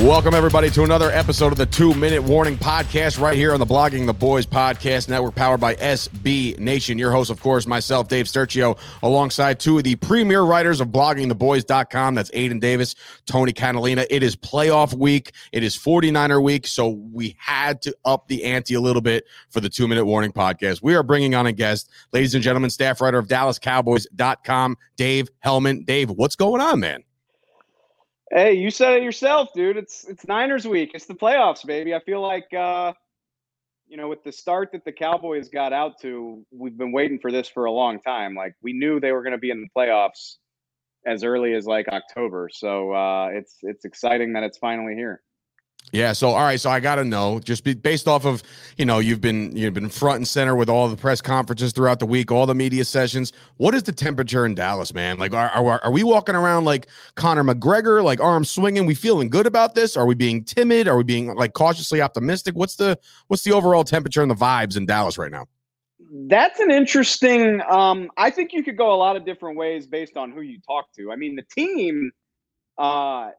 Welcome, everybody, to another episode of the Two Minute Warning Podcast right here on the Blogging the Boys Podcast Network, powered by SB Nation. Your host, of course, myself, Dave Sturchio, alongside two of the premier writers of bloggingtheboys.com. That's Aidan Davis, Tony Catalina. It is playoff week, it is 49er week, so we had to up the ante a little bit for the Two Minute Warning Podcast. We are bringing on a guest, ladies and gentlemen, staff writer of DallasCowboys.com, Dave Helman. Dave, what's going on, man? Hey, you said it yourself, dude. It's it's Niners week. It's the playoffs, baby. I feel like uh, you know, with the start that the Cowboys got out to, we've been waiting for this for a long time. Like we knew they were going to be in the playoffs as early as like October. So uh, it's it's exciting that it's finally here. Yeah. So, all right. So I got to know, just be, based off of, you know, you've been you've been front and center with all the press conferences throughout the week, all the media sessions. What is the temperature in Dallas, man? Like, are are, are we walking around like Conor McGregor, like arms swinging? We feeling good about this? Are we being timid? Are we being like cautiously optimistic? What's the what's the overall temperature and the vibes in Dallas right now? That's an interesting. Um, I think you could go a lot of different ways based on who you talk to. I mean, the team. Uh,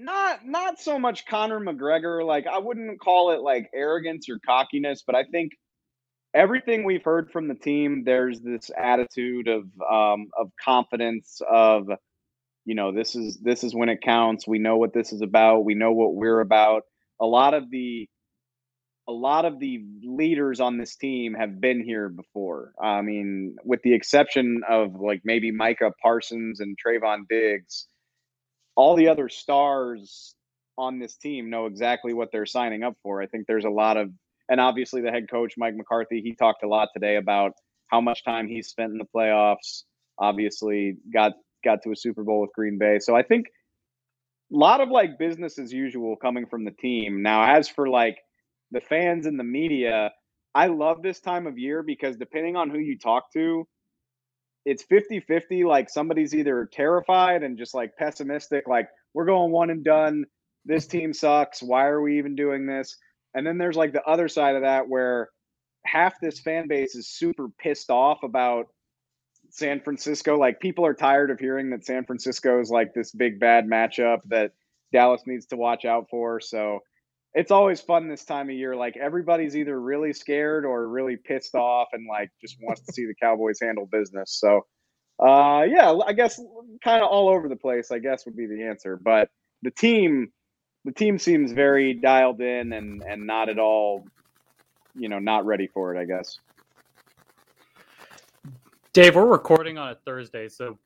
not not so much Conor McGregor. Like I wouldn't call it like arrogance or cockiness, but I think everything we've heard from the team, there's this attitude of um, of confidence of you know this is this is when it counts. We know what this is about. We know what we're about. A lot of the a lot of the leaders on this team have been here before. I mean, with the exception of like maybe Micah Parsons and Trevon Diggs all the other stars on this team know exactly what they're signing up for. I think there's a lot of, and obviously the head coach Mike McCarthy, he talked a lot today about how much time he's spent in the playoffs. Obviously, got got to a Super Bowl with Green Bay, so I think a lot of like business as usual coming from the team. Now, as for like the fans and the media, I love this time of year because depending on who you talk to, it's 50-50 like somebody's either terrified and just like pessimistic like we're going one and done. This team sucks. Why are we even doing this? And then there's like the other side of that where half this fan base is super pissed off about San Francisco. Like people are tired of hearing that San Francisco is like this big bad matchup that Dallas needs to watch out for. So it's always fun this time of year. Like everybody's either really scared or really pissed off and like just wants to see the Cowboys handle business. So, uh, yeah, I guess kind of all over the place, I guess would be the answer. But the team, the team seems very dialed in and, and not at all, you know, not ready for it, I guess. Dave, we're recording on a Thursday. So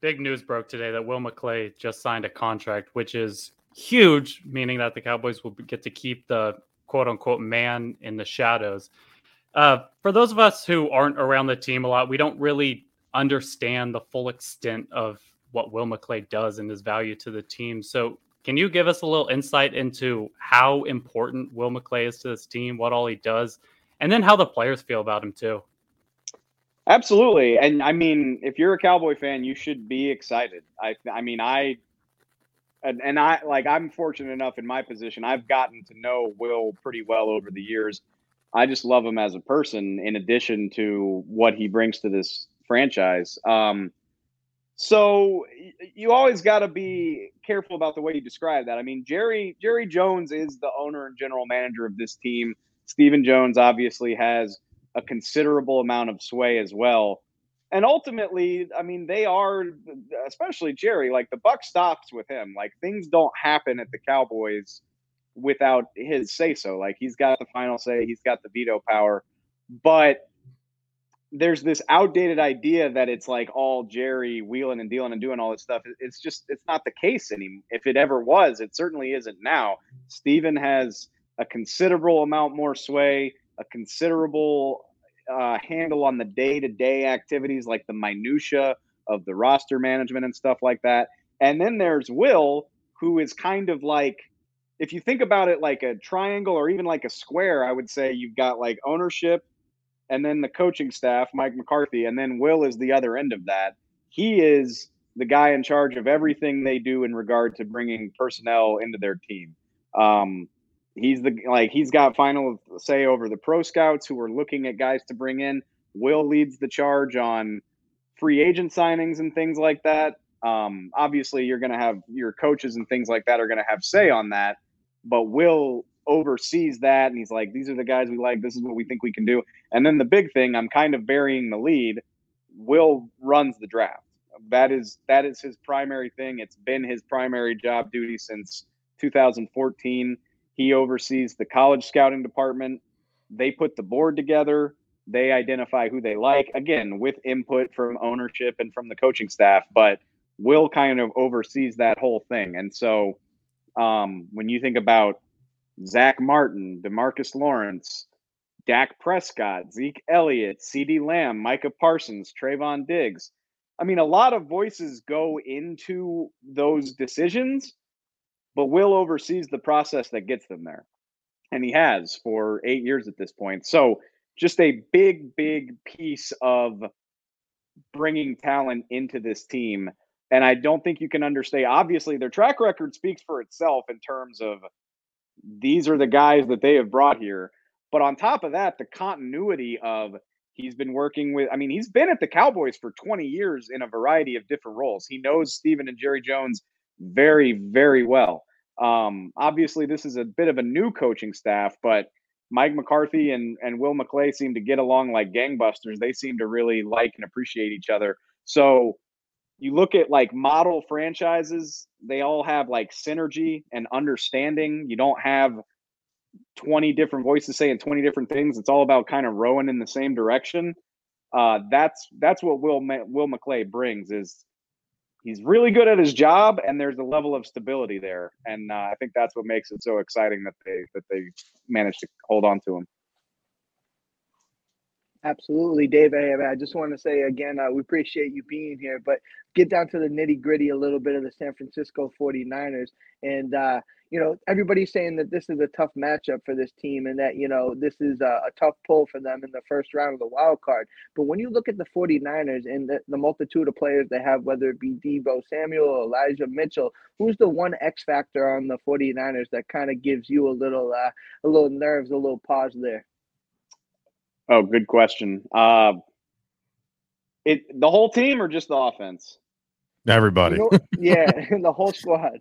big news broke today that Will McClay just signed a contract, which is huge, meaning that the Cowboys will get to keep the quote unquote man in the shadows. Uh, for those of us who aren't around the team a lot, we don't really understand the full extent of what Will McClay does and his value to the team. So, can you give us a little insight into how important Will McClay is to this team, what all he does, and then how the players feel about him too? Absolutely, and I mean, if you're a Cowboy fan, you should be excited. I, I mean, I and, and I like I'm fortunate enough in my position. I've gotten to know Will pretty well over the years. I just love him as a person, in addition to what he brings to this franchise. Um, so you always got to be careful about the way you describe that. I mean, Jerry Jerry Jones is the owner and general manager of this team. Stephen Jones obviously has a considerable amount of sway as well and ultimately, I mean, they are, especially Jerry. Like the buck stops with him. Like things don't happen at the Cowboys without his say so. Like he's got the final say. He's got the veto power. But there's this outdated idea that it's like all Jerry wheeling and dealing and doing all this stuff. It's just it's not the case anymore. If it ever was, it certainly isn't now. Stephen has a considerable amount more sway, a considerable uh, handle on the day to day activities like the minutia of the roster management and stuff like that. And then there's Will, who is kind of like if you think about it like a triangle or even like a square, I would say you've got like ownership and then the coaching staff, Mike McCarthy, and then Will is the other end of that. He is the guy in charge of everything they do in regard to bringing personnel into their team. Um, he's the like he's got final say over the pro scouts who are looking at guys to bring in. Will leads the charge on free agent signings and things like that. Um, obviously, you're going to have your coaches and things like that are going to have say on that, but Will oversees that and he's like, these are the guys we like. This is what we think we can do. And then the big thing, I'm kind of burying the lead. Will runs the draft. That is that is his primary thing. It's been his primary job duty since 2014. He oversees the college scouting department. They put the board together. They identify who they like, again, with input from ownership and from the coaching staff. But Will kind of oversees that whole thing. And so um, when you think about Zach Martin, Demarcus Lawrence, Dak Prescott, Zeke Elliott, CeeDee Lamb, Micah Parsons, Trevon Diggs. I mean, a lot of voices go into those decisions, but Will oversees the process that gets them there. And he has for eight years at this point. So, just a big, big piece of bringing talent into this team. And I don't think you can understate. Obviously, their track record speaks for itself in terms of these are the guys that they have brought here. But on top of that, the continuity of he's been working with, I mean, he's been at the Cowboys for 20 years in a variety of different roles. He knows Stephen and Jerry Jones very, very well. Um, obviously, this is a bit of a new coaching staff, but Mike McCarthy and, and Will McClay seem to get along like gangbusters. They seem to really like and appreciate each other. So you look at like model franchises, they all have like synergy and understanding. You don't have 20 different voices saying 20 different things. It's all about kind of rowing in the same direction. Uh, that's that's what Will Will McClay brings is he's really good at his job and there's a level of stability there and uh, I think that's what makes it so exciting that they that they managed to hold on to him. Absolutely, Dave. I just want to say again, uh, we appreciate you being here, but get down to the nitty gritty a little bit of the San Francisco 49ers. And, uh, you know, everybody's saying that this is a tough matchup for this team and that, you know, this is a, a tough pull for them in the first round of the wild card. But when you look at the 49ers and the, the multitude of players they have, whether it be Deebo Samuel, Elijah Mitchell, who's the one X factor on the 49ers that kind of gives you a little, uh, a little nerves, a little pause there? Oh, good question. Uh, it the whole team or just the offense? Everybody. You know, yeah, the whole squad.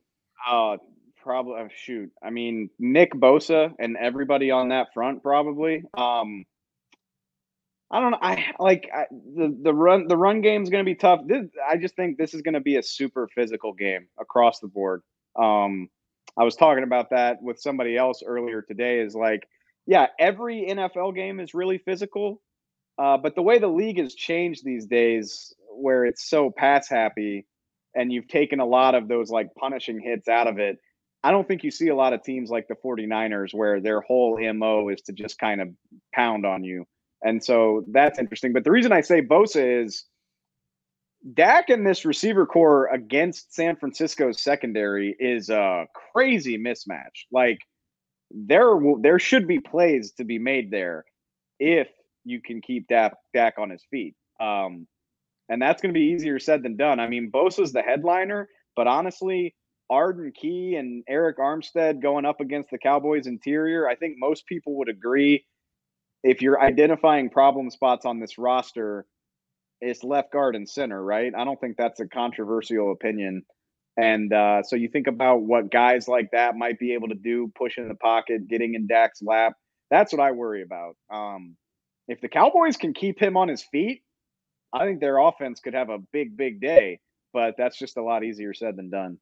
Uh probably oh, shoot. I mean, Nick Bosa and everybody on that front probably. Um I don't know. I like I, the the run the run game is going to be tough. This, I just think this is going to be a super physical game across the board. Um, I was talking about that with somebody else earlier today. Is like yeah, every NFL game is really physical. Uh, but the way the league has changed these days, where it's so pass happy and you've taken a lot of those like punishing hits out of it, I don't think you see a lot of teams like the 49ers where their whole MO is to just kind of pound on you. And so that's interesting. But the reason I say Bosa is Dak and this receiver core against San Francisco's secondary is a crazy mismatch. Like, there there should be plays to be made there if you can keep Dak, Dak on his feet. Um, and that's going to be easier said than done. I mean, Bosa's the headliner, but honestly, Arden Key and Arik Armstead going up against the Cowboys interior, I think most people would agree if you're identifying problem spots on this roster, it's left guard and center, right? I don't think that's a controversial opinion. And uh, so you think about what guys like that might be able to do, pushing the pocket, getting in Dak's lap. That's what I worry about. Um, if the Cowboys can keep him on his feet, I think their offense could have a big, big day. But that's just a lot easier said than done.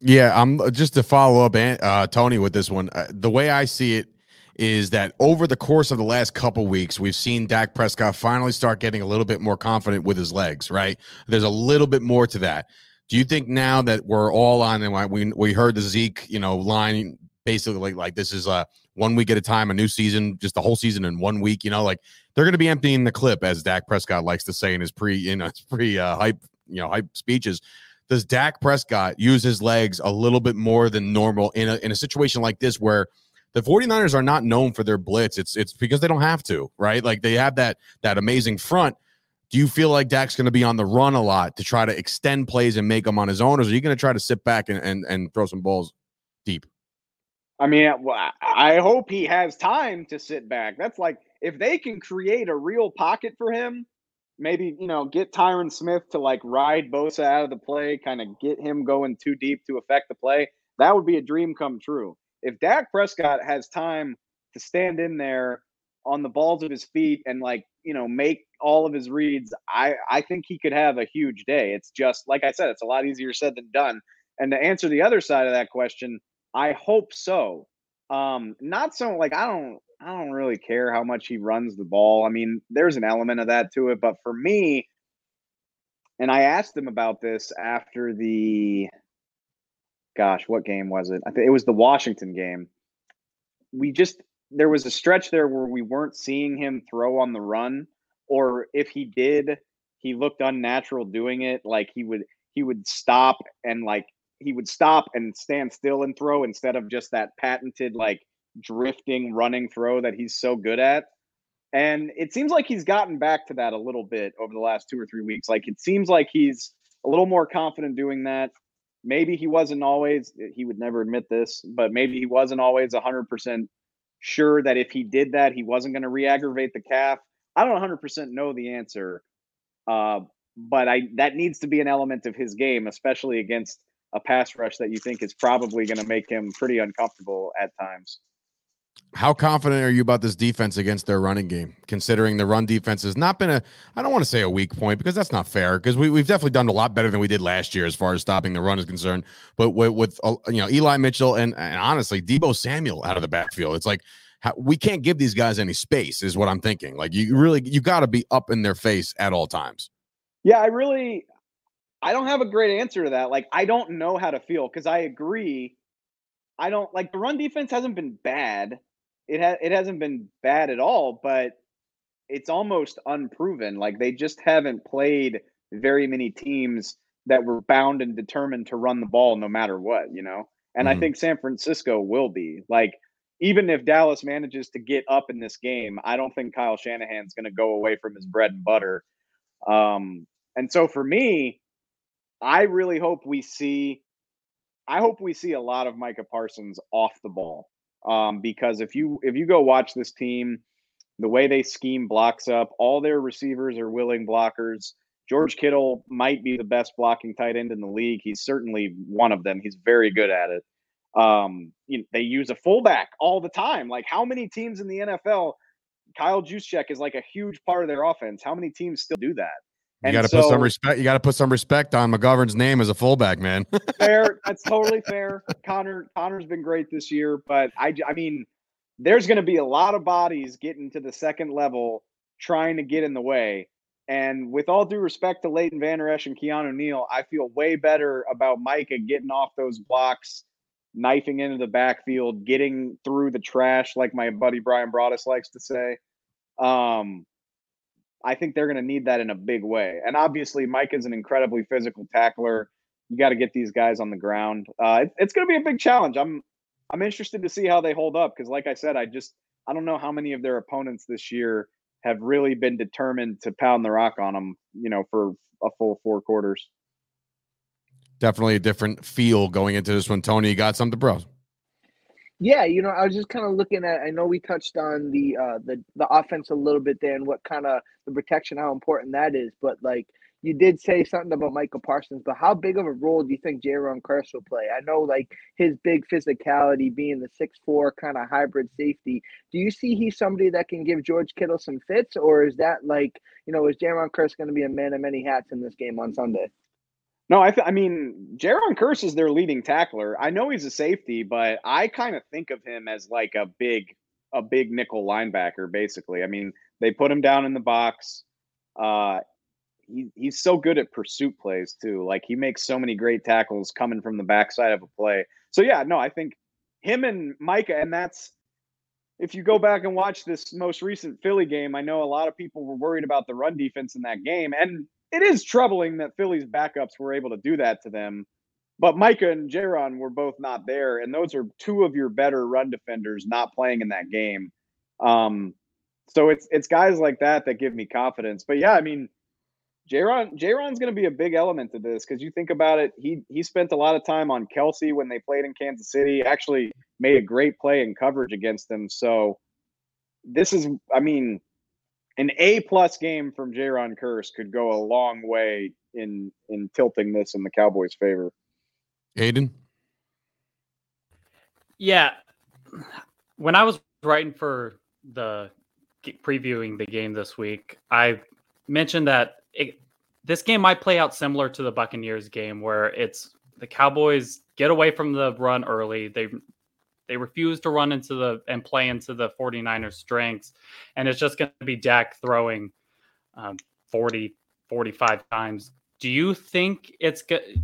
Yeah, I'm uh, just to follow up, uh, Tony, with this one. Uh, the way I see it is that over the course of the last couple weeks, we've seen Dak Prescott finally start getting a little bit more confident with his legs, right? There's a little bit more to that. Do you think now that we're all on and we we heard the Zeke, you know, line basically like, like this is a one week at a time, a new season, just the whole season in one week, you know, like they're going to be emptying the clip as Dak Prescott likes to say in his pre, you know, his pre uh, hype, you know, hype speeches. Does Dak Prescott use his legs a little bit more than normal in a in a situation like this where the 49ers are not known for their blitz. It's it's because they don't have to, right? Like they have that that amazing front. Do you feel like Dak's going to be on the run a lot to try to extend plays and make them on his own, or are you going to try to sit back and, and and throw some balls deep? I mean, I hope he has time to sit back. That's like if they can create a real pocket for him, maybe you know get Tyron Smith to like ride Bosa out of the play, kind of get him going too deep to affect the play. That would be a dream come true if Dak Prescott has time to stand in there on the balls of his feet and like you know make all of his reads, I I think he could have a huge day. It's just like I said, it's a lot easier said than done. And to answer the other side of that question, I hope so. Um, not so like I don't I don't really care how much he runs the ball. I mean, there's an element of that to it, but for me, and I asked him about this after the gosh, what game was it? I think it was the Washington game. We just there was a stretch there where we weren't seeing him throw on the run, or if he did, he looked unnatural doing it. Like he would he would stop and like he would stop and stand still and throw instead of just that patented like drifting running throw that he's so good at. And it seems like he's gotten back to that a little bit over the last two or three weeks. Like it seems like he's a little more confident doing that maybe he wasn't always he would never admit this but maybe he wasn't always 100% sure that if he did that he wasn't going to re-aggravate the calf i don't 100% know the answer uh, but i that needs to be an element of his game especially against a pass rush that you think is probably going to make him pretty uncomfortable at times how confident are you about this defense against their running game, considering the run defense has not been a, I don't want to say a weak point because that's not fair because we, we've definitely done a lot better than we did last year as far as stopping the run is concerned. But with, with uh, you know, Eli Mitchell and, and honestly, Deebo Samuel out of the backfield, it's like, how, we can't give these guys any space is what I'm thinking. Like you really, you got to be up in their face at all times. Yeah, I really, I don't have a great answer to that. Like, I don't know how to feel because I agree. I don't like the run defense hasn't been bad it has it hasn't been bad at all, but it's almost unproven. Like they just haven't played very many teams that were bound and determined to run the ball no matter what, you know. And mm-hmm. I think San Francisco will be. Like even if Dallas manages to get up in this game, I don't think Kyle Shanahan's going to go away from his bread and butter. Um, and so for me, I really hope we see I hope we see a lot of Micah Parsons off the ball um, because if you if you go watch this team, the way they scheme blocks up, all their receivers are willing blockers. George Kittle might be the best blocking tight end in the league. He's certainly one of them. He's very good at it. Um, you know, they use a fullback all the time. Like how many teams in the NFL? Kyle Juszczyk is like a huge part of their offense. How many teams still do that? You got to so, put some respect. You got to put some respect on McGovern's name as a fullback, man. fair. That's totally fair. Connor Connor's been great this year, but I I mean, there's going to be a lot of bodies getting to the second level trying to get in the way. And with all due respect to Leighton Vander Esch and Keanu Neal, I feel way better about Micah getting off those blocks, knifing into the backfield, getting through the trash, like my buddy Bryan Broaddus likes to say. Um, I think they're going to need that in a big way. And obviously, Mike is an incredibly physical tackler. You got to get these guys on the ground. Uh, it, it's going to be a big challenge. I'm I'm interested to see how they hold up because, like I said, I just I don't know how many of their opponents this year have really been determined to pound the rock on them. You know, for a full four quarters. Definitely a different feel going into this one. Tony, you got something, bro? Yeah, you know, I was just kind of looking at. I know we touched on the uh, the the offense a little bit there, and what kind of the protection, how important that is. But like you did say something about Michael Parsons, but how big of a role do you think Jayron Kearse will play? I know like his big physicality, being the six four kind of hybrid safety. Do you see he's somebody that can give George Kittle some fits, or is that like you know is Jayron Kearse going to be a man of many hats in this game on Sunday? No, I, th- I mean, Jayron Kearse is their leading tackler. I know he's a safety, but I kind of think of him as like a big, a big nickel linebacker, basically. I mean, they put him down in the box. Uh, he, he's so good at pursuit plays too. Like he makes so many great tackles coming from the backside of a play. So yeah, no, I think him and Micah, and that's if you go back and watch this most recent Philly game, I know a lot of people were worried about the run defense in that game, and it is troubling that Philly's backups were able to do that to them. But Micah and Jayron were both not there, and those are two of your better run defenders not playing in that game. Um, so it's it's guys like that that give me confidence. But yeah, I mean, Jayron Jayron's going to be a big element to this because you think about it, he he spent a lot of time on Kelce when they played in Kansas City. Actually, made a great play in coverage against them. So this is, I mean, an A plus game from Jayron Kearse could go a long way in in tilting this in the Cowboys' favor. Aidan. Yeah, when I was writing for the previewing the game this week, I mentioned that it, this game might play out similar to the Buccaneers game, where it's the Cowboys get away from the run early. They they refuse to run into the and play into the 49ers strengths. And it's just going to be Dak throwing um, 40 45 times. Do you think it's good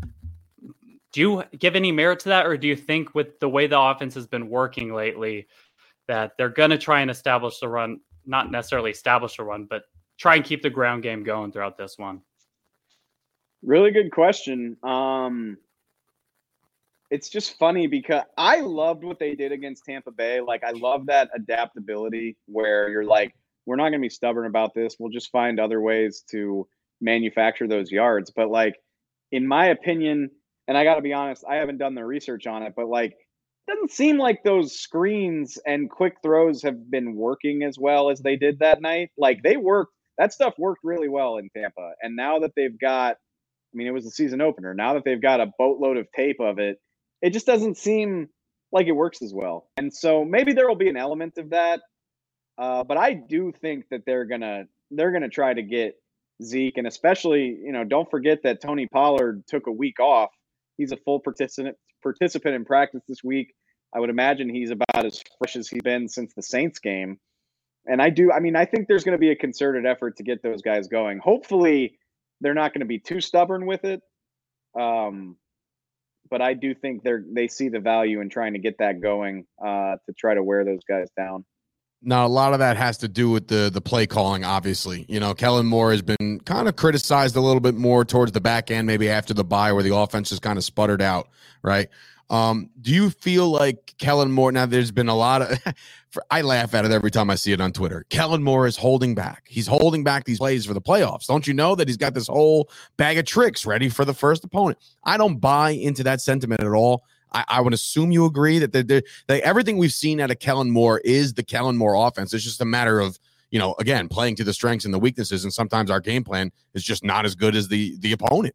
do you give any merit to that? Or do you think with the way the offense has been working lately that they're going to try and establish the run not necessarily establish a run but try and keep the ground game going throughout this one? Really good question. Um it's just funny because I loved what they did against Tampa Bay. Like I love that adaptability where you're like, we're not going to be stubborn about this. We'll just find other ways to manufacture those yards. But like, in my opinion, and I got to be honest, I haven't done the research on it, but like, it doesn't seem like those screens and quick throws have been working as well as they did that night. Like they worked, that stuff worked really well in Tampa. And now that they've got, I mean, it was the season opener. Now that they've got a boatload of tape of it, it just doesn't seem like it works as well. And so maybe there will be an element of that. Uh, but I do think that they're gonna they're gonna try to get Zeke, and especially you know don't forget that Tony Pollard took a week off. He's a full participant participant in practice this week. I would imagine he's about as fresh as he's been since the Saints game. And I do, I mean, I think there's going to be a concerted effort to get those guys going. Hopefully, they're not going to be too stubborn with it. Um, but I do think they're they see the value in trying to get that going uh, to try to wear those guys down. Now, a lot of that has to do with the the play calling. Obviously, you know, Kellen Moore has been kind of criticized a little bit more towards the back end, maybe after the bye, where the offense just kind of sputtered out. Right? Um, do you feel like Kellen Moore? Now, there's been a lot of. I laugh at it every time I see it on Twitter. Kellen Moore is holding back. He's holding back these plays for the playoffs. Don't you know that he's got this whole bag of tricks ready for the first opponent? I don't buy into that sentiment at all. I, I would assume you agree that they're, they're, they, everything we've seen out of Kellen Moore is the Kellen Moore offense. It's just a matter of you know, again, playing to the strengths and the weaknesses, and sometimes our game plan is just not as good as the the opponent.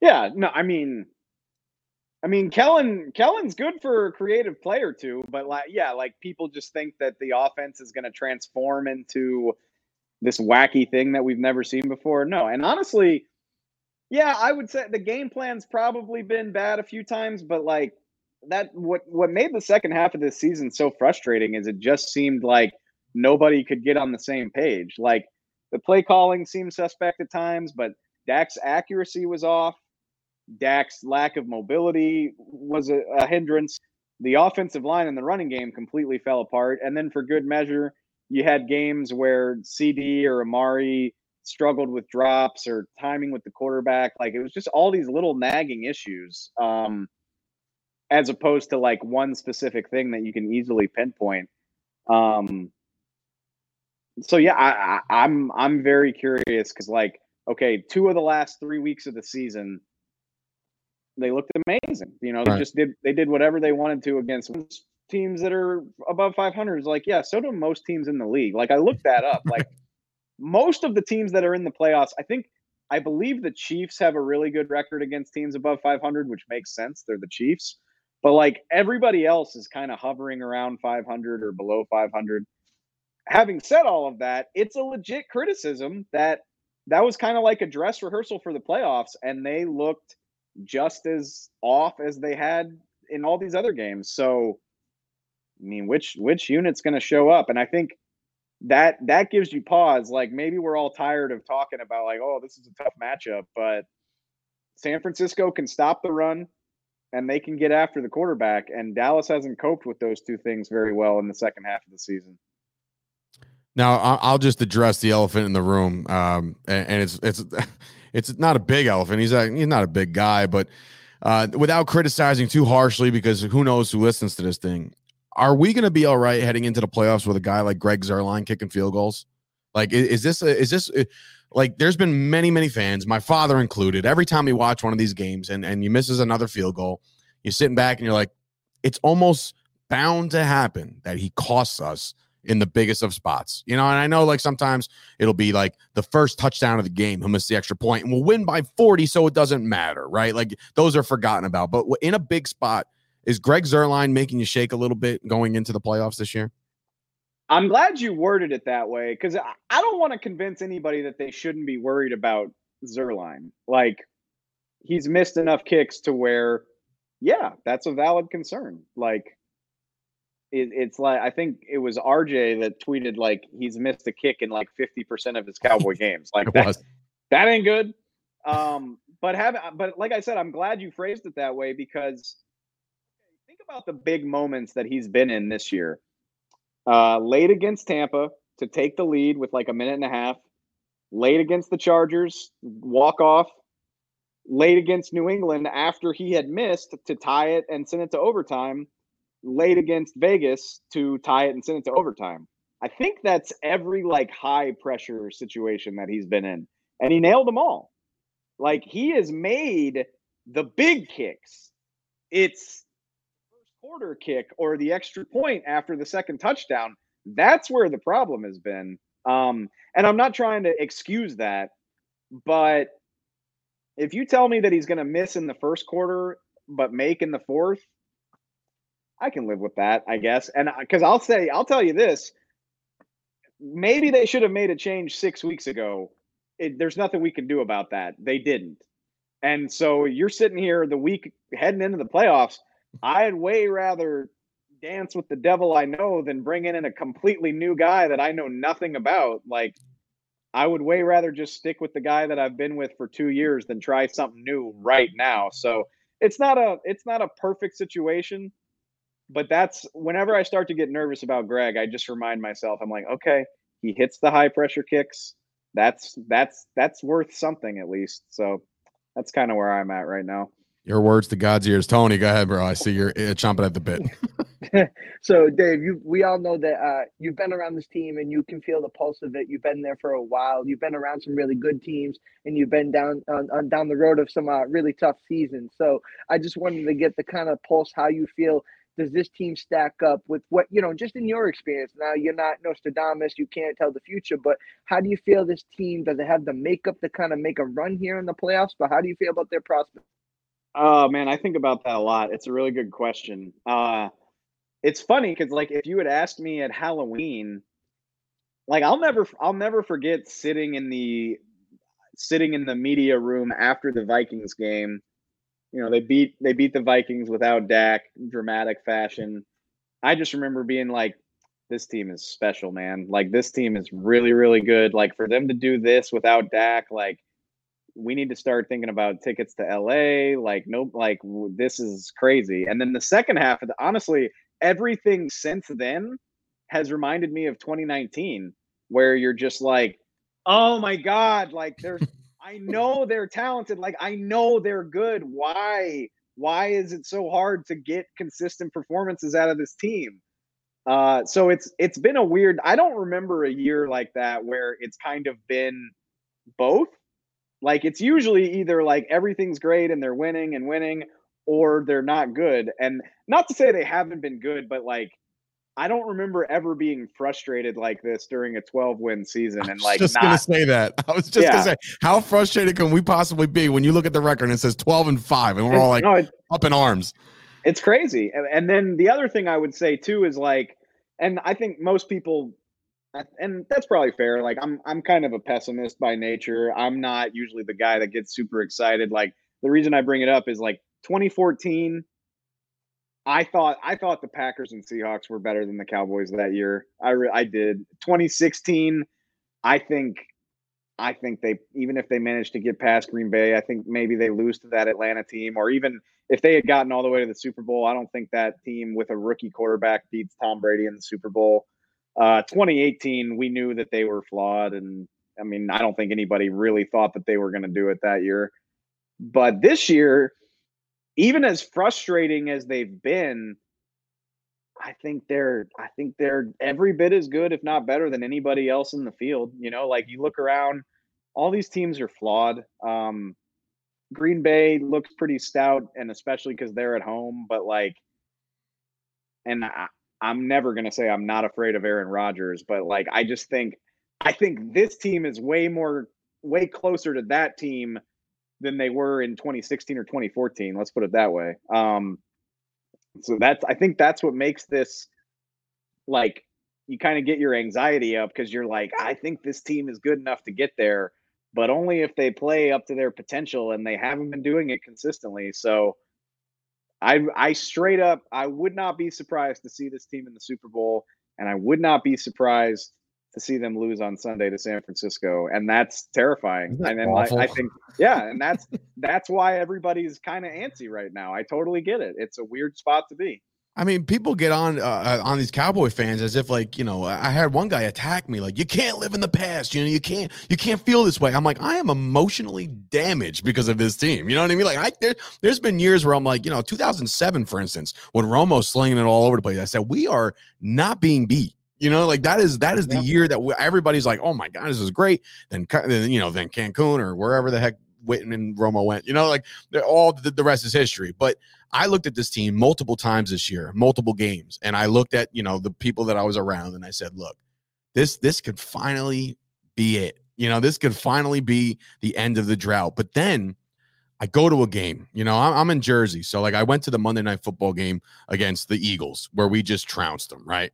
Yeah, no, I mean, I mean, Kellen Kellen's good for a creative player too, but like yeah, like people just think that the offense is going to transform into this wacky thing that we've never seen before. No, and honestly, yeah, I would say the game plan's probably been bad a few times, but like that what what made the second half of this season so frustrating is it just seemed like nobody could get on the same page. Like the play calling seemed suspect at times, but Dak's accuracy was off. Dak's lack of mobility was a, a hindrance. The offensive line and the running game completely fell apart. And then for good measure, you had games where CeeDee or Amari struggled with drops or timing with the quarterback. Like it was just all these little nagging issues, um, as opposed to like one specific thing that you can easily pinpoint. Um, so yeah, I, I, I'm I'm very curious because like okay, two of the last three weeks of the season they looked amazing. You know, they just did they did whatever they wanted to against teams that are above 500. Is like, yeah, so do most teams in the league. Like I looked that up. like most of the teams that are in the playoffs, I think I believe the Chiefs have a really good record against teams above 500, which makes sense. They're the Chiefs. But like everybody else is kind of hovering around 500 or below 500. Having said all of that, it's a legit criticism that that was kind of like a dress rehearsal for the playoffs and they looked just as off as they had in all these other games. So I mean, which which unit's going to show up? And I think that that gives you pause. Like maybe we're all tired of talking about like, oh, this is a tough matchup, but San Francisco can stop the run and they can get after the quarterback. And Dallas hasn't coped with those two things very well in the second half of the season. Now I'll just address the elephant in the room, um, and, it's it's it's not a big elephant. He's a, he's not a big guy, but uh, without criticizing too harshly, because who knows who listens to this thing. Are we going to be all right heading into the playoffs with a guy like Greg Zuerlein kicking field goals? Like, is, is this a, is this a, like? There's been many many fans, my father included. Every time we watch one of these games and and you misses another field goal, you're sitting back and you're like, it's almost bound to happen that he costs us in the biggest of spots. You know, and I know like sometimes it'll be like the first touchdown of the game, he'll miss the extra point and we'll win by 40, so it doesn't matter, right? Like those are forgotten about. But in a big spot, is Greg Zuerlein making you shake a little bit going into the playoffs this year? I'm glad you worded it that way because I don't want to convince anybody that they shouldn't be worried about Zuerlein. Like he's missed enough kicks to where, yeah, that's a valid concern. Like it, it's like I think it was RJ that tweeted like he's missed a kick in like fifty percent of his Cowboy games. Like that, that ain't good. Um, but have but like I said, I'm glad you phrased it that way because think about the big moments that he's been in this year. Uh, late against Tampa to take the lead with like a minute and a half. Late against the Chargers, walk off. Late against New England after he had missed to tie it and send it to overtime late against Vegas to tie it and send it to overtime. I think that's every like high pressure situation that he's been in. And he nailed them all. Like he has made the big kicks. It's first quarter kick or the extra point after the second touchdown. That's where the problem has been. Um, and I'm not trying to excuse that, but if you tell me that he's going to miss in the first quarter but make in the fourth, I can live with that, I guess. And because I'll say, I'll tell you this maybe they should have made a change six weeks ago. It, there's nothing we can do about that. They didn't. And so you're sitting here the week heading into the playoffs. I'd way rather dance with the devil I know than bring in a completely new guy that I know nothing about. Like, I would way rather just stick with the guy that I've been with for two years than try something new right now. So it's not a it's not a perfect situation but that's whenever I start to get nervous about Greg, I just remind myself, I'm like, okay, he hits the high pressure kicks. That's that's that's worth something at least. So that's kind of where I'm at right now. Your words to God's ears, Tony. Go ahead, bro. I see you're uh, chomping at the bit. so, Dave, you we all know that uh, you've been around this team and you can feel the pulse of it. You've been there for a while. You've been around some really good teams, and you've been down on, on down the road of some uh, really tough seasons. So, I just wanted to get the kind of pulse how you feel does this team stack up with what you know just in your experience now you're not nostradamus you can't tell the future but how do you feel this team does it have the makeup to kind of make a run here in the playoffs? But how do you feel about their prospects? Oh man i think about that a lot. It's a really good question. Uh it's funny because like if you had asked me at halloween like i'll never i'll never forget sitting in the sitting in the media room after the vikings game you know, they beat they beat the Vikings without Dak, dramatic fashion. I just remember being like, this team is special, man. Like this team is really, really good. Like for them to do this without Dak, like we need to start thinking about tickets to LA. Like no, like this is crazy. And then the second half of the, honestly, everything since then has reminded me of 2019, where you're just like, oh my god, like there's I know they're talented. Like I know they're good. Why? Why is it so hard to get consistent performances out of this team? Uh, so it's it's been a weird. I don't remember a year like that where it's kind of been both. Like it's usually either like everything's great and they're winning and winning, or they're not good. And not to say they haven't been good, but like I don't remember ever being frustrated like this during a 12 win season. And like, just not, gonna say that. I was just yeah. gonna say, how frustrated can we possibly be when you look at the record and it says 12 and five, and we're all like no, up in arms. It's crazy. And, and then the other thing I would say too is like, and I think most people, and that's probably fair. Like, I'm I'm kind of a pessimist by nature. I'm not usually the guy that gets super excited. Like, the reason I bring it up is like 2014 I thought I thought the Packers and Seahawks were better than the Cowboys that year. I re- I did. 2016, I think I think they even if they managed to get past Green Bay, I think maybe they lose to that Atlanta team or even if they had gotten all the way to the Super Bowl, I don't think that team with a rookie quarterback beats Tom Brady in the Super Bowl. Uh, 2018, we knew that they were flawed and I mean, I don't think anybody really thought that they were going to do it that year. But this year, even as frustrating as they've been, I think they're I think they're every bit as good, if not better, than anybody else in the field. You know, like you look around, all these teams are flawed. Um, Green Bay looks pretty stout, and especially because they're at home. But like, and I, I'm never gonna say I'm not afraid of Aaron Rodgers, but like I just think I think this team is way more way closer to that team than they were in 2016 or 2014. Let's put it that way. Um, so that's I think that's what makes this like you kind of get your anxiety up because you're like, I think this team is good enough to get there, but only if they play up to their potential, and they haven't been doing it consistently. So I I straight up I would not be surprised to see this team in the Super Bowl, and I would not be surprised to see them lose on Sunday to San Francisco, and that's terrifying. And then like, I think, yeah, and that's that's why everybody's kind of antsy right now. I totally get it. It's a weird spot to be. I mean, people get on uh, uh, on these Cowboy fans as if like you know. I had one guy attack me like, "You can't live in the past. You know, you can't you can't feel this way." I'm like, I am emotionally damaged because of this team. You know what I mean? Like, I there, there's been years where I'm like, you know, 2007, for instance, when Romo's slinging it all over the place. I said, we are not being beat. You know, like that is that is the year that we, everybody's like, oh my god, this is great. Then, then you know, then Cancun or wherever the heck Witten and Romo went. You know, like all the, the rest is history. But I looked at this team multiple times this year, multiple games, and I looked at you know the people that I was around, and I said, look, this this could finally be it. You know, this could finally be the end of the drought. But then I go to a game. You know, I'm, I'm in Jersey, so like I went to the Monday Night Football game against the Eagles, where we just trounced them, right?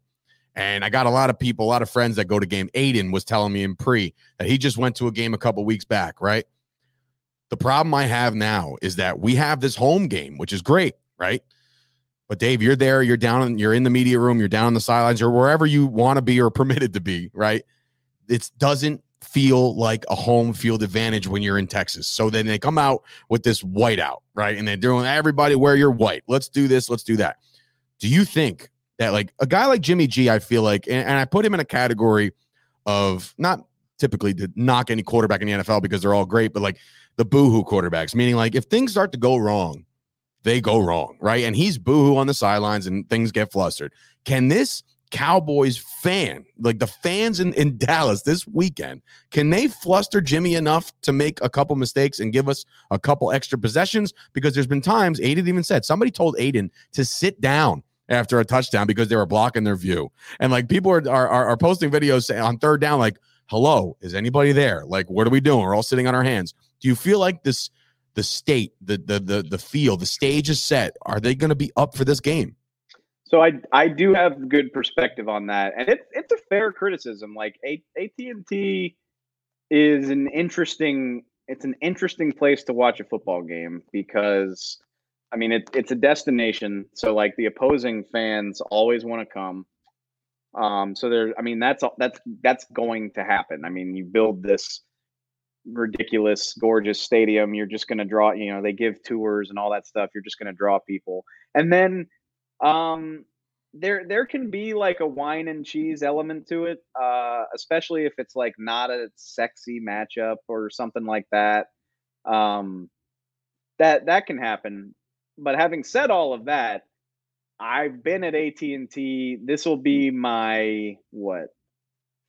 And I got a lot of people, a lot of friends that go to game. Aidan was telling me in pre that he just went to a game a couple weeks back, right? The problem I have now is that we have this home game, which is great, right? But Dave, you're there, you're down, you're in the media room, you're down on the sidelines, or wherever you want to be or permitted to be, right? It doesn't feel like a home field advantage when you're in Texas. So then they come out with this whiteout, right? And they're doing everybody wear your white. Let's do this, let's do that. Do you think that like a guy like Jimmy G, I feel like, and, and I put him in a category of not typically to knock any quarterback in the NFL because they're all great, but like the boohoo quarterbacks, meaning like if things start to go wrong, they go wrong, right? And he's boohoo on the sidelines and things get flustered. Can this Cowboys fan, like the fans in, in Dallas this weekend, can they fluster Jimmy enough to make a couple mistakes and give us a couple extra possessions? Because there's been times Aidan even said somebody told Aidan to sit down after a touchdown because they were blocking their view. And like people are are, are posting videos on third down, like, hello, is anybody there? Like, what are we doing? We're all sitting on our hands. Do you feel like this the state, the the the the field, the stage is set? Are they going to be up for this game? So I I do have good perspective on that, and it's it's a fair criticism. Like AT and T is an interesting it's an interesting place to watch a football game because I mean, it, it's a destination, so like the opposing fans always want to come. Um, so there, I mean, that's that's that's going to happen. I mean, you build this ridiculous, gorgeous stadium, you're just going to draw. You know, they give tours and all that stuff. You're just going to draw people, and then um, there there can be like a wine and cheese element to it, uh, especially if it's like not a sexy matchup or something like that. Um, that that can happen but having said all of that, I've been at AT&T. This will be my what?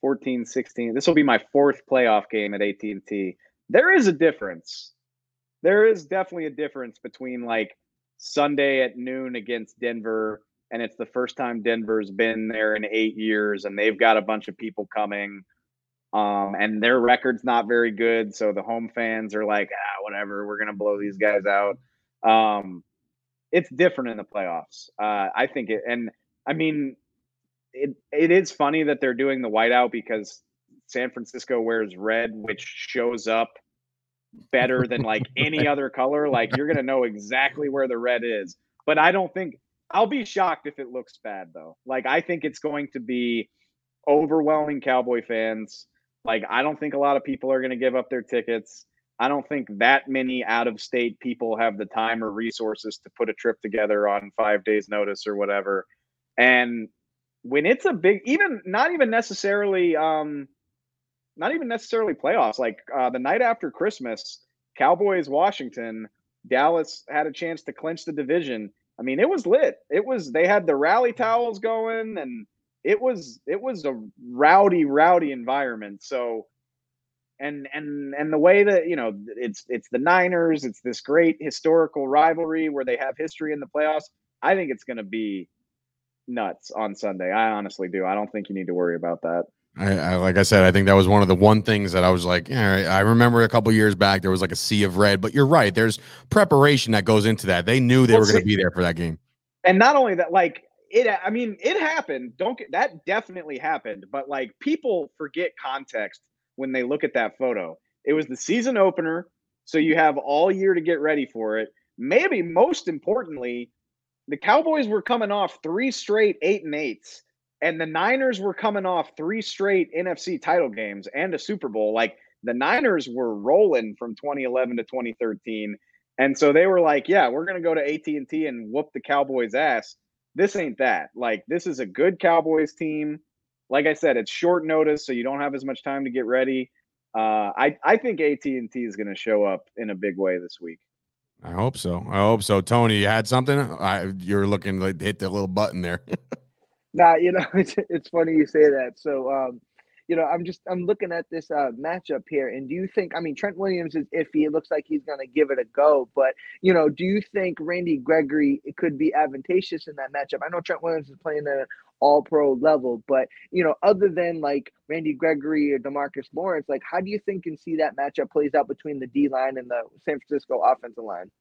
14, 16. This will be my fourth playoff game at AT&T. There is a difference. There is definitely a difference between like Sunday at noon against Denver and it's the first time Denver's been there in 8 years and they've got a bunch of people coming. Um, and their record's not very good, so the home fans are like, ah, whatever, we're gonna blow these guys out. Um, it's different in the playoffs. Uh, I think it, and I mean, it it is funny that they're doing the whiteout because San Francisco wears red, which shows up better than like any other color. Like you're gonna know exactly where the red is. But I don't think I'll be shocked if it looks bad though. Like I think it's going to be overwhelming Cowboy fans. Like I don't think a lot of people are going to give up their tickets. I don't think that many out of state people have the time or resources to put a trip together on 5 days notice or whatever. And when it's a big even not even necessarily um not even necessarily playoffs like uh, the night after Christmas, Cowboys Washington, Dallas had a chance to clinch the division I mean, it was lit. It was they had the rally towels going, and it was it was a rowdy, rowdy environment. So, and and and the way that you know it's it's the Niners, it's this great historical rivalry where they have history in the playoffs. I think it's going to be nuts on Sunday. I honestly do. I don't think you need to worry about that. I, I, like I said, I think that was one of the one things that I was like, yeah, I remember a couple years back there was like a sea of red, but you're right. There's preparation that goes into that. They knew they well, were going to be there for that game. And not only that, like it, I mean, it happened. Don't get that definitely happened, but like people forget context when they look at that photo. It was the season opener, so you have all year to get ready for it. Maybe most importantly, the Cowboys were coming off three straight eight and eights and the Niners were coming off three straight NFC title games and a Super Bowl. Like the Niners were rolling from 2011 to 2013. And so they were like, yeah, we're to go to AT&T and whoop the Cowboys ass. This ain't that. Like this is a good Cowboys team. Like I said, it's short notice so you don't have as much time to get ready. Uh, I I think AT&T is going to show up in a big way this week. I hope so. I hope so. Tony, you had something? I, you're looking to hit the little button there. Nah, you know, it's it's funny you say that. So, um, you know, I'm just I'm looking at this uh, matchup here, and do you think? I mean, Trent Williams is iffy. It looks like he's going to give it a go, but you know, do you think Randy Gregory could be advantageous in that matchup? I know Trent Williams is playing at an All Pro level, but you know, other than like Randy Gregory or Demarcus Lawrence, like how do you think and see that matchup plays out between the D line and the San Francisco offensive line?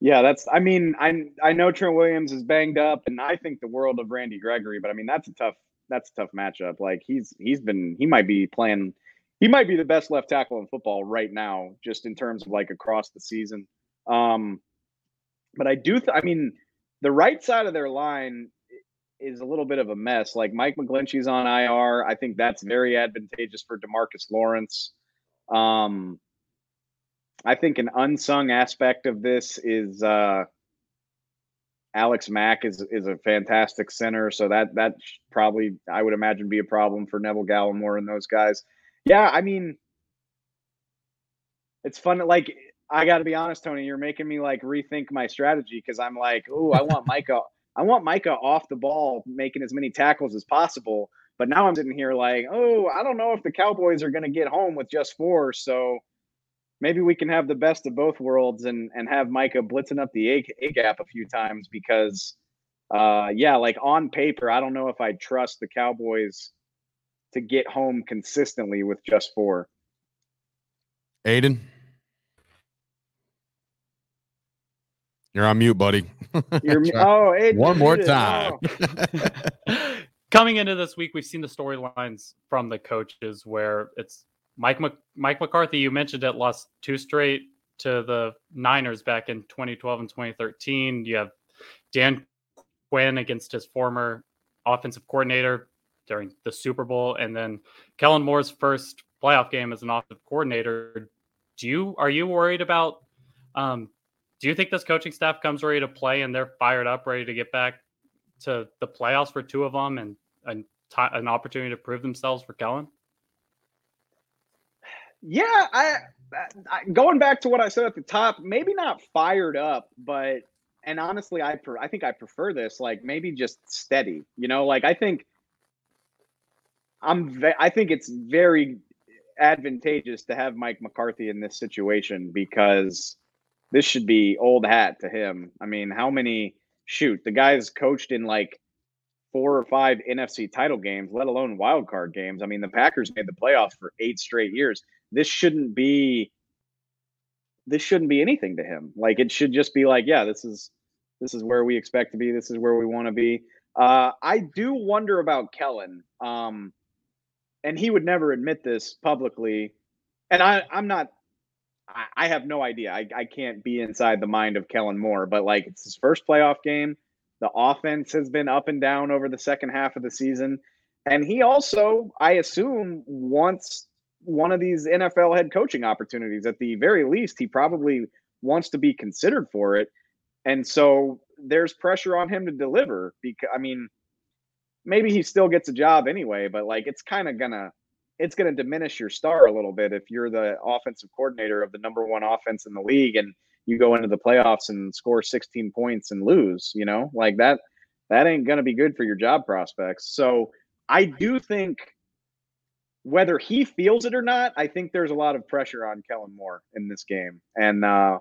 Yeah, that's. I mean, I I know Trent Williams is banged up, and I think the world of Randy Gregory. But I mean, that's a tough that's a tough matchup. Like he's he's been he might be playing he might be the best left tackle in football right now, just in terms of like across the season. Um, but I do. Th- I mean, the right side of their line is a little bit of a mess. Like Mike McGlinchey's on IR. I think that's very advantageous for Demarcus Lawrence. Um, I think an unsung aspect of this is uh, Alex Mack is is a fantastic center, so that that probably I would imagine be a problem for Neville Gallimore and those guys. Yeah, I mean, it's fun. Like I got to be honest, Tony, you're making me like rethink my strategy because I'm like, oh, I want Micah, I want Micah off the ball, making as many tackles as possible. But now I'm sitting here like, oh, I don't know if the Cowboys are going to get home with just four, so maybe we can have the best of both worlds and and have Micah blitzing up the A, a gap a few times because uh yeah, like on paper, I don't know if I trust the Cowboys to get home consistently with just four. Aidan. You're on mute, buddy. You're, oh, Aidan, one more time. Oh. Coming into this week, we've seen the storylines from the coaches where it's Mike Mike McCarthy, you mentioned it, lost two straight to the Niners back in 2012 and 2013. You have Dan Quinn against his former offensive coordinator during the Super Bowl, and then Kellen Moore's first playoff game as an offensive coordinator. Do you are you worried about? Um, do you think this coaching staff comes ready to play and they're fired up, ready to get back to the playoffs for two of them and, and t- an opportunity to prove themselves for Kellen? Yeah, I, I, going back to what I said at the top, maybe not fired up, but and honestly, I I think I prefer this like maybe just steady. You know, like I think I'm ve- I think it's very advantageous to have Mike McCarthy in this situation because this should be old hat to him. I mean, how many shoot the guy's coached in like four or five NFC title games, let alone wild card games. I mean, the Packers made the playoffs for eight straight years this shouldn't be this shouldn't be anything to him. Like it should just be like, yeah, this is this is where we expect to be. This is where we want to be. Uh, I do wonder about Kellen, um, and he would never admit this publicly. And I, I'm not. I, I have no idea. I, I can't be inside the mind of Kellen Moore, but like it's his first playoff game. The offense has been up and down over the second half of the season. And he also, I assume, wants one of these NFL head coaching opportunities. At the very least, he probably wants to be considered for it. And so there's pressure on him to deliver because I mean, maybe he still gets a job anyway, but like it's kind of gonna it's gonna diminish your star a little bit if you're the offensive coordinator of the number one offense in the league and you go into the playoffs and score 16 points and lose, you know, like that that ain't gonna be good for your job prospects. So I do think whether he feels it or not, I think there's a lot of pressure on Kellen Moore in this game. And uh,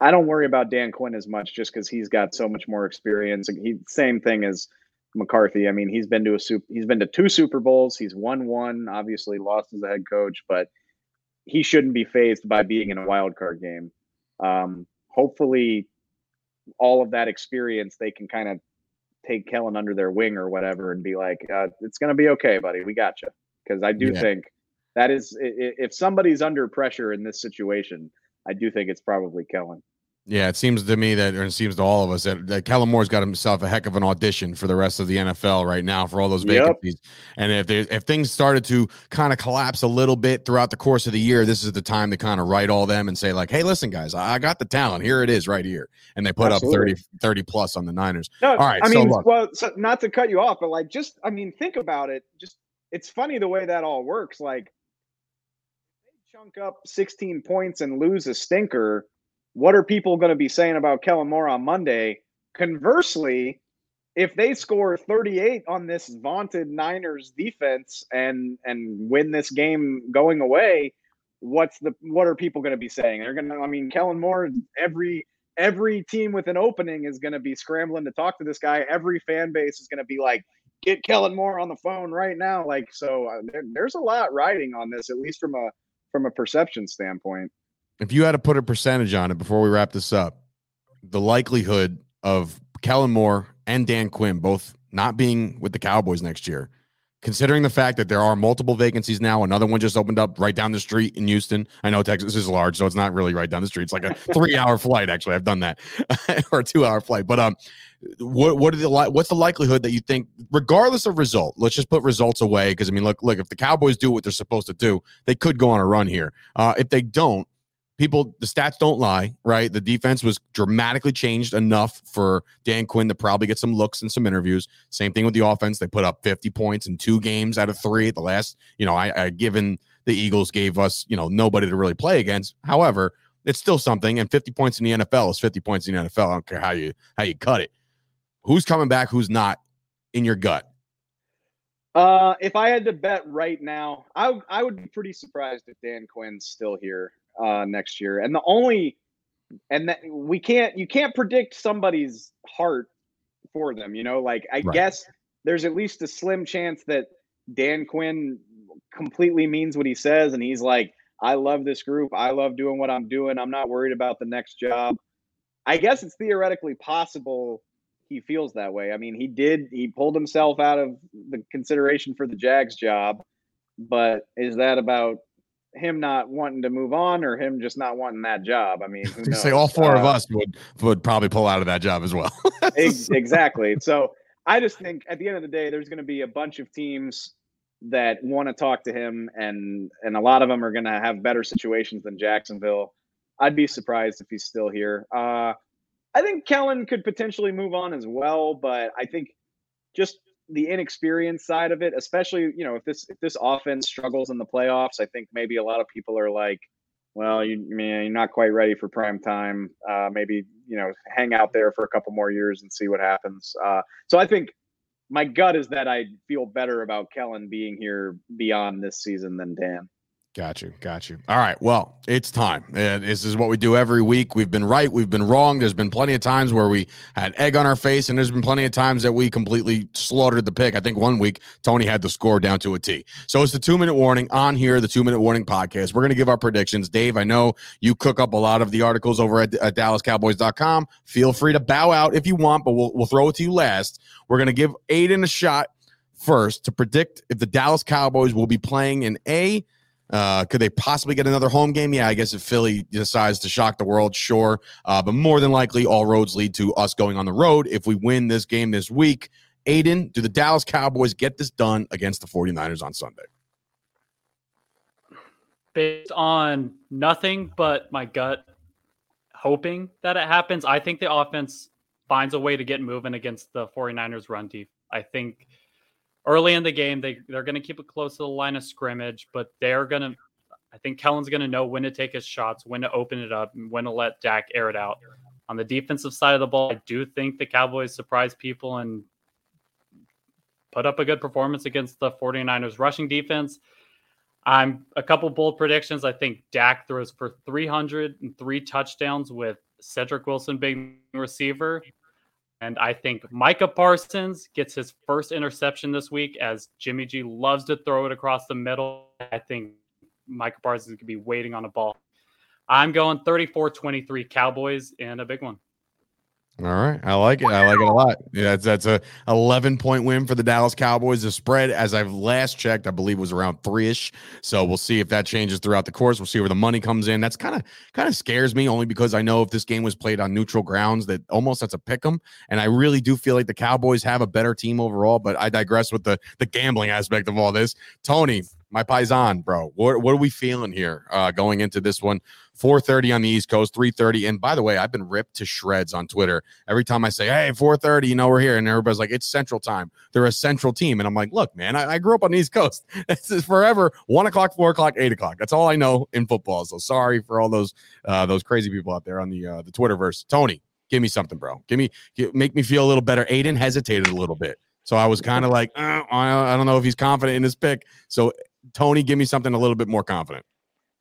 I don't worry about Dan Quinn as much just because he's got so much more experience. He same thing as McCarthy. I mean, he's been to a soup. He's been to two Super Bowls. He's won one. Obviously, lost as a head coach, but he shouldn't be fazed by being in a wild card game. Um, hopefully, all of that experience they can kind of take Kellen under their wing or whatever and be like, uh, "It's going to be okay, buddy. We got you." Because I do yeah. think that is if somebody's under pressure in this situation, I do think it's probably Kellen. Yeah, it seems to me that, or it seems to all of us that, that Kellen Moore's got himself a heck of an audition for the rest of the NFL right now for all those vacancies. Yep. And if they, if things started to kind of collapse a little bit throughout the course of the year, this is the time to kind of write all them and say like, "Hey, listen, guys, I got the talent. Here it is, right here." And they put Absolutely. up 30, 30 plus on the Niners. No, all right. I mean, look. well, so not to cut you off, but like, just I mean, think about it. Just it's funny the way that all works. Like, they chunk up sixteen points and lose a stinker what are people going to be saying about Kellen Moore on Monday? Conversely, if they score 38 on this vaunted Niners defense and and win this game going away, what's the what are people going to be saying? They're going to I mean Kellen Moore every every team with an opening is going to be scrambling to talk to this guy. Every fan base is going to be like get Kellen Moore on the phone right now like so uh, there, there's a lot riding on this at least from a from a perception standpoint if you had to put a percentage on it before we wrap this up, the likelihood of Kellen Moore and Dan Quinn both not being with the Cowboys next year, considering the fact that there are multiple vacancies now, another one just opened up right down the street in Houston. I know Texas is large, so it's not really right down the street. It's like a three-hour flight. Actually, I've done that, or a two-hour flight. But um, what what are the what's the likelihood that you think, regardless of result, let's just put results away because I mean, look, look, if the Cowboys do what they're supposed to do, they could go on a run here. Uh, if they don't, people the stats don't lie right? The defense was dramatically changed enough for dan quinn to probably get some looks and some interviews. Same thing with the offense. They put up 50 points in two games out of three. The last you know i, I given the eagles gave us you know nobody to really play against. However it's still something and 50 points in the nfl is 50 points in the nfl i don't care how you how you cut it. Who's coming back who's not in your gut? Uh, if I had to bet right now, I I would be pretty surprised if Dan Quinn's still here uh, next year. And the only and that we can't you can't predict somebody's heart for them. You know, like I right. guess there's at least a slim chance that Dan Quinn completely means what he says, and he's like, I love this group. I love doing what I'm doing. I'm not worried about the next job. I guess it's theoretically possible he feels that way. I mean, he did, he pulled himself out of the consideration for the Jags job, but is that about him not wanting to move on or him just not wanting that job. I mean, say all four uh, of us would would probably pull out of that job as well. exactly. So I just think at the end of the day, there's going to be a bunch of teams that want to talk to him, and and a lot of them are going to have better situations than Jacksonville. I'd be surprised if he's still here. Uh, I think Kellen could potentially move on as well, but I think just the inexperienced side of it, especially you know if this if this offense struggles in the playoffs, I think maybe a lot of people are like, well, you man, you're not quite ready for prime time. Uh, maybe you know hang out there for a couple more years and see what happens. Uh, so I think my gut is that I feel better about Kellen being here beyond this season than Dan. Got you. Got you. All right. Well, it's time. And this is what we do every week. We've been right. We've been wrong. There's been plenty of times where we had egg on our face, and there's been plenty of times that we completely slaughtered the pick. I think one week Tony had the score down to a T. So it's the two minute warning on here, the two minute warning podcast. We're going to give our predictions. Dave, I know you cook up a lot of the articles over at, at DallasCowboys.com. Feel free to bow out if you want, but we'll, we'll throw it to you last. We're going to give Aidan a shot first to predict if the Dallas Cowboys will be playing an A Uh, could they possibly get another home game? Yeah, I guess if Philly decides to shock the world, sure. Uh, but more than likely, all roads lead to us going on the road. If we win this game this week, Aidan, do the Dallas Cowboys get this done against the 49ers on Sunday? Based on nothing but my gut hoping that it happens, I think the offense finds a way to get moving against the 49ers run deep. I think early in the game they, they're going to keep it close to the line of scrimmage, but they're going to I think Kellen's going to know when to take his shots, when to open it up, and when to let Dak air it out. On the defensive side of the ball, I do think the Cowboys surprise people and put up a good performance against the 49ers rushing defense. I'm a couple bold predictions. I think Dak throws for 303 touchdowns with Cedric Wilson being receiver. And I think Micah Parsons gets his first interception this week as Jimmy G loves to throw it across the middle. I think Micah Parsons could be waiting on a ball. I'm going 34 23 Cowboys and a big one. All right, I like it. I like it a lot. Yeah, that's that's a 11 point win for the Dallas Cowboys. The spread, as I've last checked, I believe was around three ish. So we'll see if that changes throughout the course. We'll see where the money comes in. That's kind of kind of scares me only because I know if this game was played on neutral grounds, that almost that's a pick 'em. And I really do feel like the Cowboys have a better team overall. But I digress with the the gambling aspect of all this. Tony, my paisan, bro. What what are we feeling here uh, going into this one? 4:30 on the East Coast, 3:30. And by the way, I've been ripped to shreds on Twitter every time I say, "Hey, 4:30," you know we're here, and everybody's like, "It's Central Time." They're a Central team, and I'm like, "Look, man, I, I grew up on the East Coast. This is forever one o'clock, four o'clock, eight o'clock. That's all I know in football. So sorry for all those uh, those crazy people out there on the uh, the Twitterverse. Tony, give me something, bro. Give me make me feel a little better. Aidan hesitated a little bit. So I was kind of like, uh, I don't know if he's confident in his pick. So Tony, give me something a little bit more confident.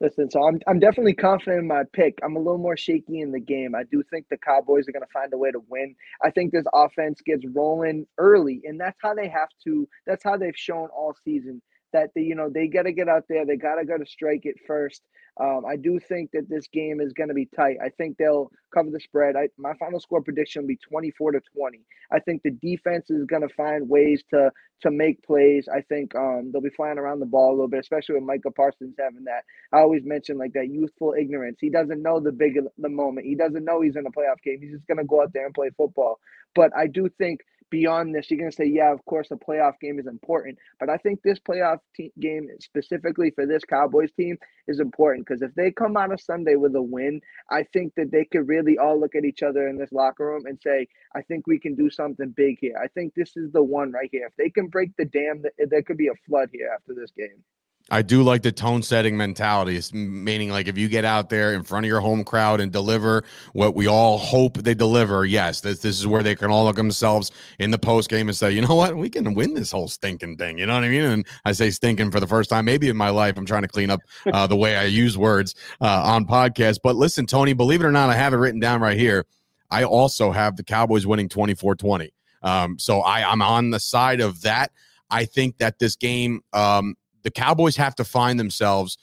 Listen, so I'm I'm definitely confident in my pick. I'm a little more shaky in the game. I do think the Cowboys are going to find a way to win. I think this offense gets rolling early, and that's how they have to. That's how they've shown all season that they, you know, they got to get out there. They got to go to strike it first. Um, I do think that this game is going to be tight. I think they'll cover the spread. I, my final score prediction will be 24 to 20. I think the defense is going to find ways to to make plays. I think um, they'll be flying around the ball a little bit, especially with Micah Parsons having that. I always mention like that youthful ignorance. He doesn't know the big the moment. He doesn't know he's in a playoff game. He's just going to go out there and play football. But I do think beyond this, you're going to say, yeah, of course, a playoff game is important. But I think this playoff te- game, specifically for this Cowboys team, is important because if they come out of Sunday with a win, I think that they could really all look at each other in this locker room and say, I think we can do something big here. I think this is the one right here. If they can break the dam, there could be a flood here after this game. I do like the tone setting mentality, meaning like if you get out there in front of your home crowd and deliver what we all hope they deliver, yes, this, this is where they can all look themselves in the post game and say, you know what, we can win this whole stinking thing. You know what I mean? And I say stinking for the first time, maybe in my life. I'm trying to clean up uh, the way I use words uh, on podcast. But listen, Tony, believe it or not, I have it written down right here. I also have the Cowboys winning 24 20. Um, so I, I'm on the side of that. I think that this game, um, the Cowboys have to find themselves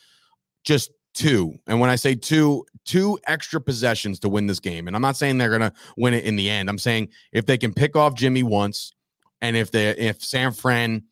just two. And when I say two, two extra possessions to win this game. And I'm not saying they're going to win it in the end. I'm saying if they can pick off Jimmy once and if they if San Fran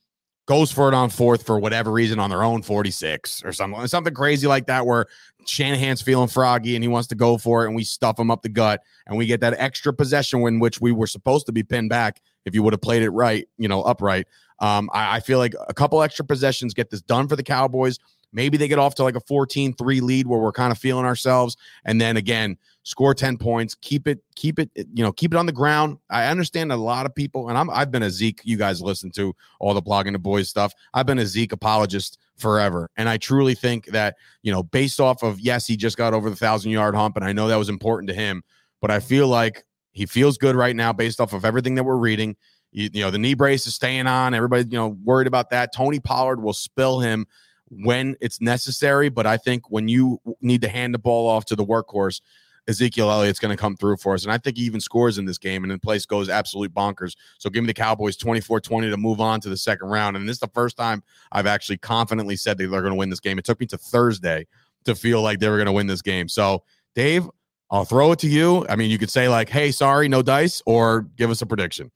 goes for it on fourth for whatever reason on their own 46 or something something crazy like that where Shanahan's feeling froggy and he wants to go for it and we stuff him up the gut and we get that extra possession win which we were supposed to be pinned back if you would have played it right, you know, upright. Um, I, I feel like a couple extra possessions get this done for the Cowboys. Maybe they get off to like a 14 3 lead where we're kind of feeling ourselves. And then again, score 10 points, keep it, keep it, you know, keep it on the ground. I understand a lot of people, and I'm, I've been a Zeke, you guys listen to all the blogging the boys stuff. I've been a Zeke apologist forever. And I truly think that, you know, based off of, yes, he just got over the thousand yard hump, and I know that was important to him, but I feel like he feels good right now based off of everything that we're reading. You, you know, the knee brace is staying on. Everybody, you know, worried about that. Tony Pollard will spill him when it's necessary, but I think when you need to hand the ball off to the workhorse, Ezekiel Elliott's going to come through for us. And I think he even scores in this game, and the place goes absolute bonkers. So give me the Cowboys 24 20 to move on to the second round. And this is the first time I've actually confidently said that they're going to win this game. It took me to Thursday to feel like they were going to win this game. So, Dave, I'll throw it to you. I mean, you could say, like, hey, sorry, no dice, or give us a prediction.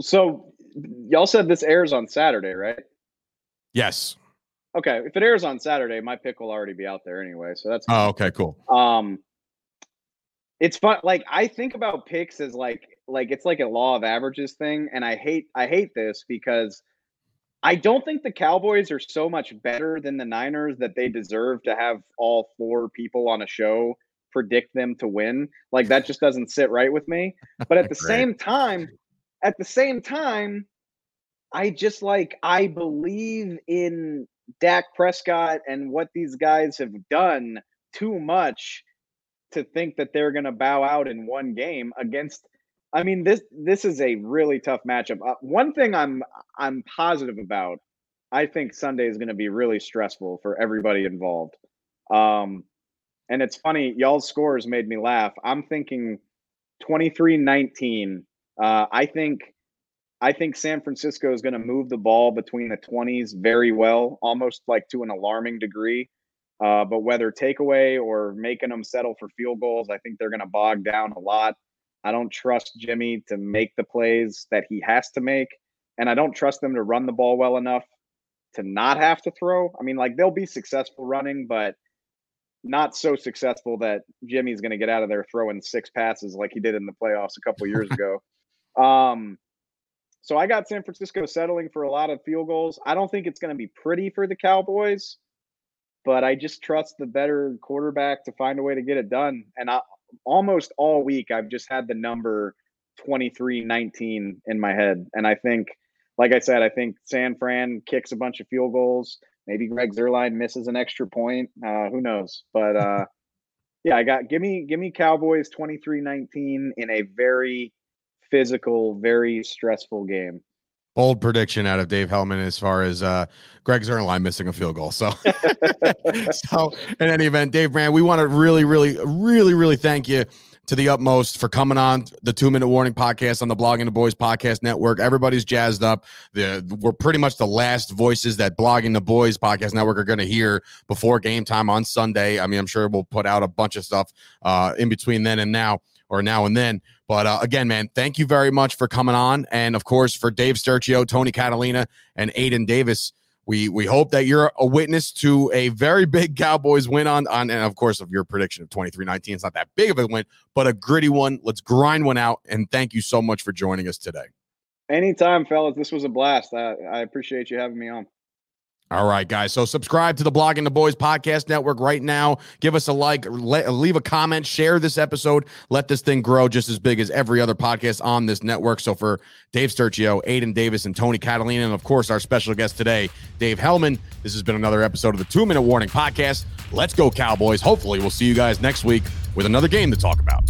So y'all said this airs on Saturday, right? Yes. Okay, if it airs on Saturday, my pick will already be out there anyway. So that's oh, okay, cool. Um, it's fun. Like I think about picks as like like it's like a law of averages thing, and I hate I hate this because I don't think the Cowboys are so much better than the Niners that they deserve to have all four people on a show predict them to win. Like that just doesn't sit right with me. But at the same time, at the same time, I just like I believe in Dak Prescott and what these guys have done too much to think that they're going to bow out in one game against I mean this this is a really tough matchup. Uh, one thing I'm I'm positive about, I think Sunday is going to be really stressful for everybody involved. Um, and it's funny, y'all's scores made me laugh. I'm thinking 23-19. Uh, I think I think San Francisco is going to move the ball between the 20s very well, almost like to an alarming degree. Uh, but whether takeaway or making them settle for field goals, I think they're going to bog down a lot. I don't trust Jimmy to make the plays that he has to make. And I don't trust them to run the ball well enough to not have to throw. I mean, like they'll be successful running, but not so successful that Jimmy's going to get out of there throwing six passes like he did in the playoffs a couple years ago. Um, so I got San Francisco settling for a lot of field goals. I don't think it's going to be pretty for the Cowboys, but I just trust the better quarterback to find a way to get it done. And I, almost all week, I've just had the number 23 19 in my head. And I think, like I said, I think San Fran kicks a bunch of field goals. Maybe Greg Zuerlein misses an extra point. Uh, who knows? But uh, yeah, I got give me give me Cowboys 23 19 in a very physical, very stressful game. Bold prediction out of Dave Helman as far as uh, Greg Zuerlein missing a field goal. So, so in any event, Dave Brand, we want to really, really, really, really thank you to the utmost for coming on the two minute warning podcast on the blogging the boys podcast network everybody's jazzed up the we're pretty much the last voices that blogging the boys podcast network are going to hear before game time on sunday i mean i'm sure we'll put out a bunch of stuff uh, in between then and now or now and then but uh, again, man, thank you very much for coming on. And of course, for Dave Sturchio, Tony Catalina, and Aidan Davis, we we hope that you're a witness to a very big Cowboys win on, on and of course, of your prediction of 23-19. It's not that big of a win, but a gritty one. Let's grind one out. And thank you so much for joining us today. Anytime, fellas. This was a blast. I, I appreciate you having me on. All right, guys. So subscribe to the Blog Blogging the Boys podcast network right now. Give us a like, le- leave a comment, share this episode. Let this thing grow just as big as every other podcast on this network. So for Dave Sturchio, Aidan Davis, and Tony Catalina, and of course our special guest today, Dave Helman. This has been another episode of the Two Minute Warning podcast. Let's go, Cowboys. Hopefully, we'll see you guys next week with another game to talk about.